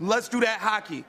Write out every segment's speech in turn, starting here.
Let's do that hockey.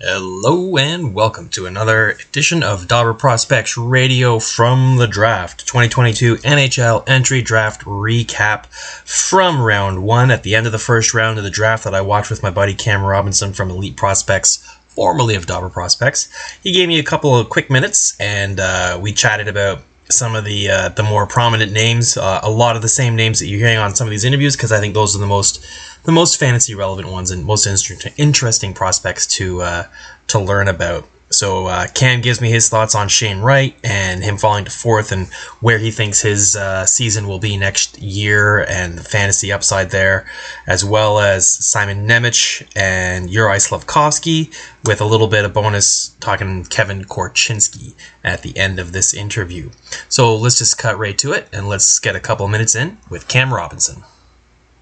Hello and welcome to another edition of Dobber Prospects Radio from the Draft 2022 NHL Entry Draft Recap from round one at the end of the first round of the draft that I watched with my buddy Cam Robinson from Elite Prospects, formerly of Dobber Prospects. He gave me a couple of quick minutes and uh, we chatted about some of the uh, the more prominent names, uh, a lot of the same names that you're hearing on some of these interviews, because I think those are the most the most fantasy relevant ones and most inter- interesting prospects to uh, to learn about. So uh, Cam gives me his thoughts on Shane Wright and him falling to fourth and where he thinks his uh, season will be next year and the fantasy upside there, as well as Simon Nemec and Juraj Slafkovsky with a little bit of bonus talking Kevin Korchinski at the end of this interview. So let's just cut right to it and let's get a couple minutes in with Cam Robinson.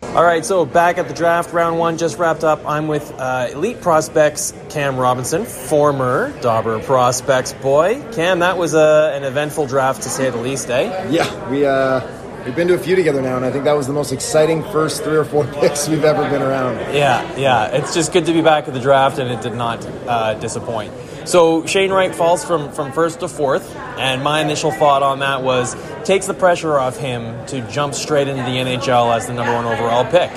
All right, so back at the draft, round one just wrapped up. I'm with uh, Elite Prospects Cam Robinson, former Dobber Prospects boy. Cam, that was uh, an eventful draft to say the least, eh? Yeah, we uh, we've been to a few together now, and I think that was the most exciting first three or four picks we've ever been around. Yeah, yeah, it's just good to be back at the draft, and it did not uh, disappoint. So Shane Wright falls from, from first to fourth, and my initial thought on that was takes the pressure off him to jump straight into the NHL as the number one overall pick.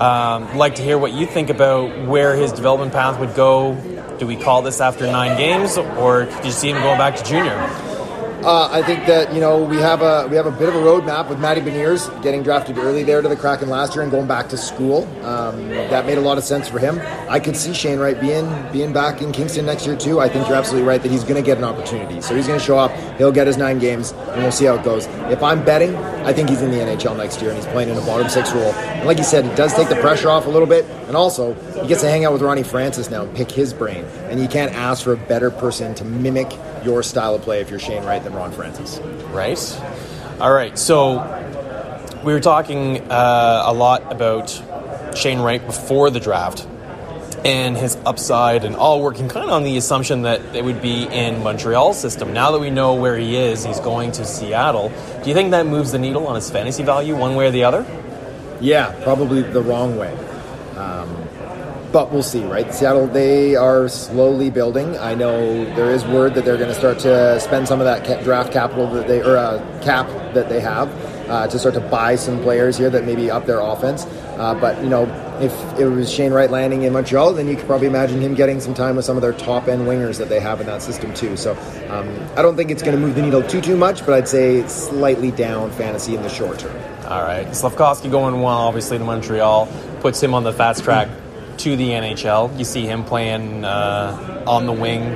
Um, like to hear what you think about where his development path would go. Do we call this after nine games, or do you see him going back to junior? Uh, I think that you know we have a we have a bit of a roadmap with Matty Beniers getting drafted early there to the Kraken last year and going back to school. Um, that made a lot of sense for him. I could see Shane Wright being being back in Kingston next year too. I think you're absolutely right that he's going to get an opportunity. So he's going to show up. He'll get his nine games, and we'll see how it goes. If I'm betting, I think he's in the NHL next year and he's playing in a bottom six role. And like you said, it does take the pressure off a little bit, and also he gets to hang out with Ronnie Francis now and pick his brain. And you can't ask for a better person to mimic your style of play if you're Shane Wright than Ron Francis. Right. All right. So we were talking uh, a lot about Shane Wright before the draft and his upside, and all working kind of on the assumption that it would be in Montreal's system. Now that we know where he is, he's going to Seattle. Do you think that moves the needle on his fantasy value one way or the other? Yeah, probably the wrong way. Um, but we'll see, right? Seattle, they are slowly building. I know there is word that they're going to start to spend some of that draft capital that they or uh, cap that they have uh, to start to buy some players here that maybe up their offense. Uh, but you know, if it was Shane Wright landing in Montreal, then you could probably imagine him getting some time with some of their top end wingers that they have in that system too. So um, I don't think it's going to move the needle too too much, but I'd say slightly down fantasy in the short term. All right. Slafkovsky going well, obviously, to Montreal, puts him on the fast track to the NHL. You see him playing uh, on the wing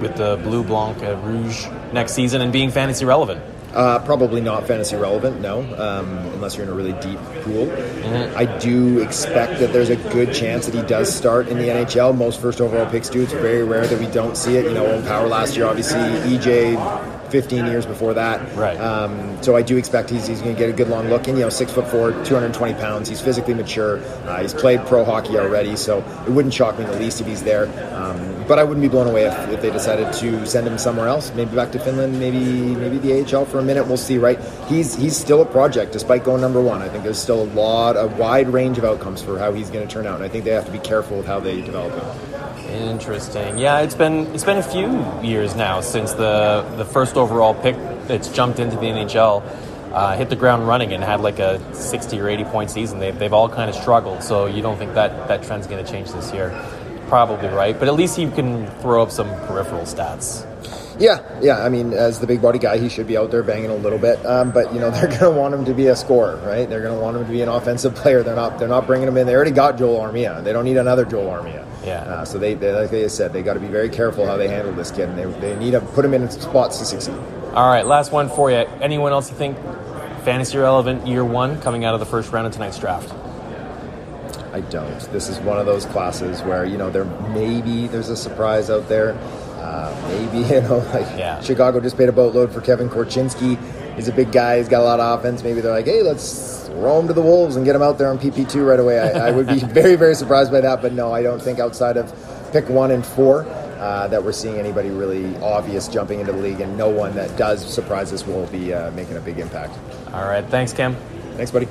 with the Blue Blanc uh, Rouge next season and being fantasy relevant. Uh, probably not fantasy relevant, no, um, unless you're in a really deep pool. I do expect that there's a good chance that he does start in the NHL. Most first overall picks do. It's very rare that we don't see it. You know, Owen Power last year, obviously, EJ 15 years before that. Right. Um, so I do expect he's, he's going to get a good long look. And, you know, six foot four, 220 pounds. He's physically mature. Uh, he's played pro hockey already, so it wouldn't shock me in the least if he's there. Um, but I wouldn't be blown away if, if they decided to send him somewhere else, maybe back to Finland, maybe maybe the AHL for a minute. We'll see. Right? He's he's still a project despite going number one. I think there's still a lot, a wide range of outcomes for how he's going to turn out, and I think they have to be careful with how they develop him. Interesting. Yeah, it's been it's been a few years now since the the first overall pick that's jumped into the NHL uh, hit the ground running and had like a 60 or 80 point season. They've, they've all kind of struggled, so you don't think that that trend's going to change this year. Probably right, but at least he can throw up some peripheral stats. Yeah, yeah. I mean, as the big body guy, he should be out there banging a little bit. Um, but you know, they're going to want him to be a scorer, right? They're going to want him to be an offensive player. They're not. They're not bringing him in. They already got Joel Armia. They don't need another Joel Armia. Yeah. Uh, so they, they, like they said, they got to be very careful how they handle this kid, and they, they need to put him in spots to succeed. All right, last one for you. Anyone else you think fantasy relevant year one coming out of the first round of tonight's draft? I don't. This is one of those classes where you know there maybe there's a surprise out there. Uh, maybe you know like Yeah. Chicago just paid a boatload for Kevin Korchinski. He's a big guy. He's got a lot of offense. Maybe they're like, hey, let's roll him to the Wolves and get him out there on PP two right away. I, I would be very very surprised by that, but no, I don't think outside of pick one and four. uh, that we're seeing anybody really obvious jumping into the league, and no one that does surprise us will be uh, making a big impact. All right. Thanks, Kim. Thanks, buddy.